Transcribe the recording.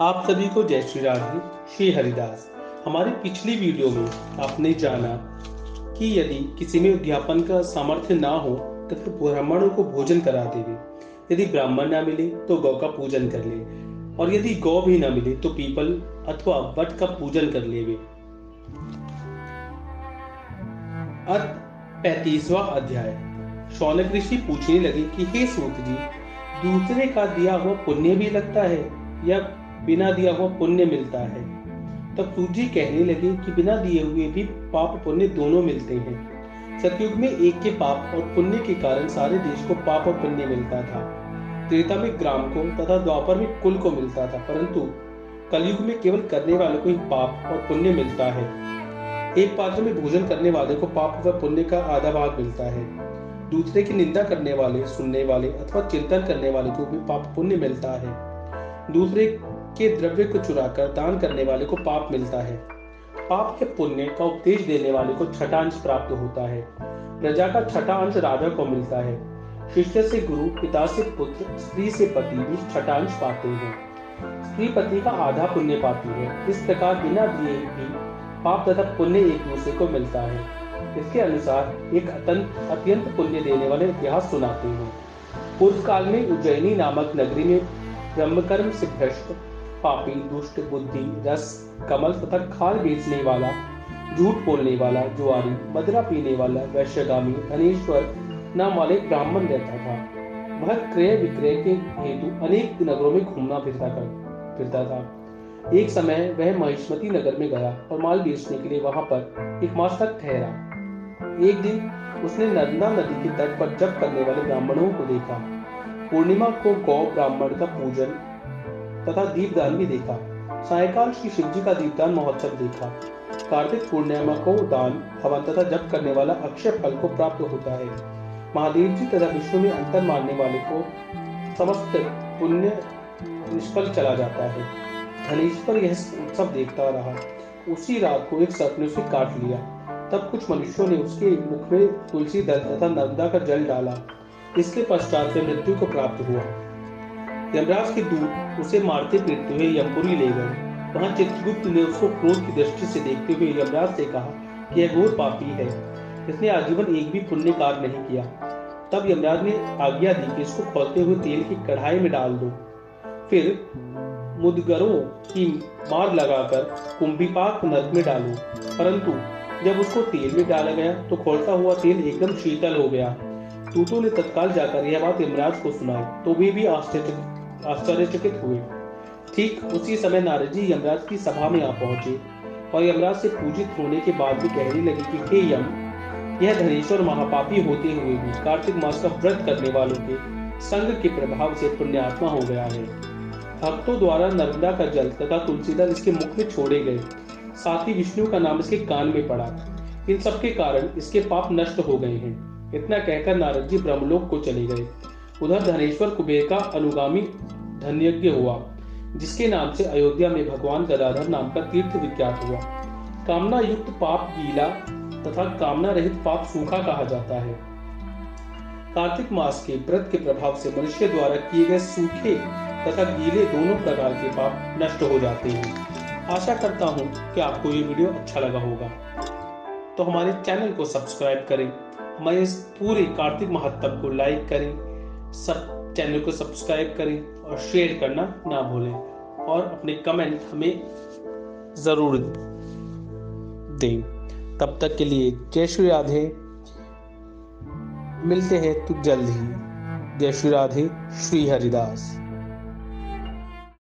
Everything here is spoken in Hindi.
आप सभी को जय श्री राधे श्री हरिदास, हमारी पिछली वीडियो में आपने जाना कि यदि किसी में अध्यापन का सामर्थ्य ना हो तो फिर ब्राह्मणों को भोजन करा देवे। यदि ब्राह्मण ना मिले तो गौ का पूजन कर ले। और यदि गौ भी ना मिले तो पीपल अथवा वट का पूजन कर अत पैतीसवा अध्याय। शौनक ऋषि पूछने लगे कि, हे सूत जी, दूसरे का दिया हुआ पुण्य भी लगता है या बिना दिया हुआ पुण्य मिलता है। तब सूजी कहने लगे कि बिना दिए हुए भी पाप पुण्य दोनों मिलते हैं। सतयुग में एक के पाप और पुण्य के कारण सारे देश को पाप और पुण्य मिलता था। त्रेता में ग्राम को तथा द्वापर में कुल को मिलता था, परंतु कलयुग में केवल करने वाले को ही पाप और पुण्य मिलता है। एक पात्र में भोजन करने वाले को पाप व पुण्य का आधा भाग मिलता है। दूसरे की निंदा करने वाले, सुनने वाले अथवा चिंतन करने वाले को भी पाप पुण्य मिलता है। दूसरे के द्रव्य को चुराकर दान करने वाले को पाप मिलता है। पाप के पुण्य का उपदेश देने वाले को छठा अंश प्राप्त होता है। प्रजा का छठा अंश राजा को मिलता है। शिष्य से गुरु, पिता से पुत्र, स्त्री से पति भी छठा अंश पाते हैं। स्त्री पति का आधा पुण्य पाती है। इस प्रकार बिना दिए भी पाप तथा पुण्य एक दूसरे को मिलता है। इसके अनुसार एक अत्यंत पुण्य देने वाले इतिहास सुनाते हैं। पूर्व काल में उज्जैनी नामक नगरी में ब्रह्मकर्म से भ्रष्ट पापी, दुष्ट, बुद्धि, रस, कमल तथा खाल बेचने वाला, झूठ बोलने वाला, जुआरी, मदरा पीने वाला, वैश्यगामी, धनेश्वर नाम वाले ब्राह्मण रहता था। वह क्रय विक्रय के हेतु अनेक नगरों में घूमना फिरता कर फिरता था। एक समय वह महिष्मती नगर में गया और माल बेचने के लिए वहाँ पर एक मास तक ठहरा। एक दिन उसने नर्मदा नदी के तट पर जप करने वाले ब्राह्मणों को देखा। पूर्णिमा को गौ ब्राह्मण का पूजन तथा दीपदान भी देखा। सायकाल श्री शिव जी का दीपदान महोत्सव देखा। कार्तिक पूर्णिमा को दान, हवन तथा जप करने वाला अक्षय फल को प्राप्त होता है। महादेव जी तथा विष्णु में अंतर मानने वाले को समस्त पुण्य निष्फल चला जाता है। धनेश्वर यह उत्सव देखता रहा। उसी रात को एक सर्प ने उसे काट लिया। तब कुछ मनुष्यों ने उसके मुख में तुलसी दल तथा नर्मदा का जल डाला। इसके पश्चात से मृत्यु को प्राप्त हुआ। यमराज के दूत उसे मारते पीटते हुए यमपुरी ले गए। वहाँ चित्रगुप्त ने उसको क्रोध की दृष्टि से देखते हुए यमराज से कहा कि यह घोर पापी है। इसने आजीवन एक भी पुण्य कार्य नहीं किया। तब यमराज ने आज्ञा दी कि इसको खोलते हुए तेल की कढ़ाई में डाल दो। फिर मुदगरों की मार लगाकर कुंभिपाक नर्क में डालो। परंतु जब उसको तेल में डाला गया तो खोलता हुआ तेल एकदम शीतल हो गया। तूतों ने तत्काल जाकर यह बात यमराज को सुनाई तो वे भी आश्चर्यचकित हुए। ठीक उसी समय नारद जी यमराज की सभा में आ पहुँचे, और यमराज से पूजित होने के बाद भी कहने लगे कि, हे यम, यह धनेश्वर महापापी होते हुए भी कार्तिक मास का व्रत करने वालों के संग के प्रभाव से पुण्यात्मा हो गया है। भक्तों द्वारा नर्मदा का जल तथा तुलसीदास इसके मुख में छोड़े गए। साथ ही विष्णु का नाम इसके कान में पड़ा। इन सब के कारण इसके पाप नष्ट हो गए हैं। इतना कहकर नारद जी ब्रह्मलोक को चले गए। उधर धनेश्वर कुबेर का अनुगामी धन्यज्ञ हुआ, जिसके नाम से अयोध्या में भगवान गदाधर नाम का तीर्थ विख्यात हुआ। कामना युक्त पाप गीला तथा कामना रहित पाप सूखा कहा जाता है। कार्तिक मास के व्रत के प्रभाव से मनुष्य द्वारा किए गए सूखे तथा गीले दोनों प्रकार के पाप नष्ट हो जाते हैं। आशा करता हूँ कि आपको ये वीडियो अच्छा लगा होगा। तो हमारे चैनल को सब्सक्राइब करें। हमारे इस पूरे कार्तिक महत्व को लाइक करें, सब चैनल को सब्सक्राइब करें और शेयर करना ना भूलें और अपने कमेंट हमें ज़रूर दें। तब तक के लिए जय श्री राधे। मिलते हैं तो जल्द ही। जय श्री राधे, श्री हरिदास।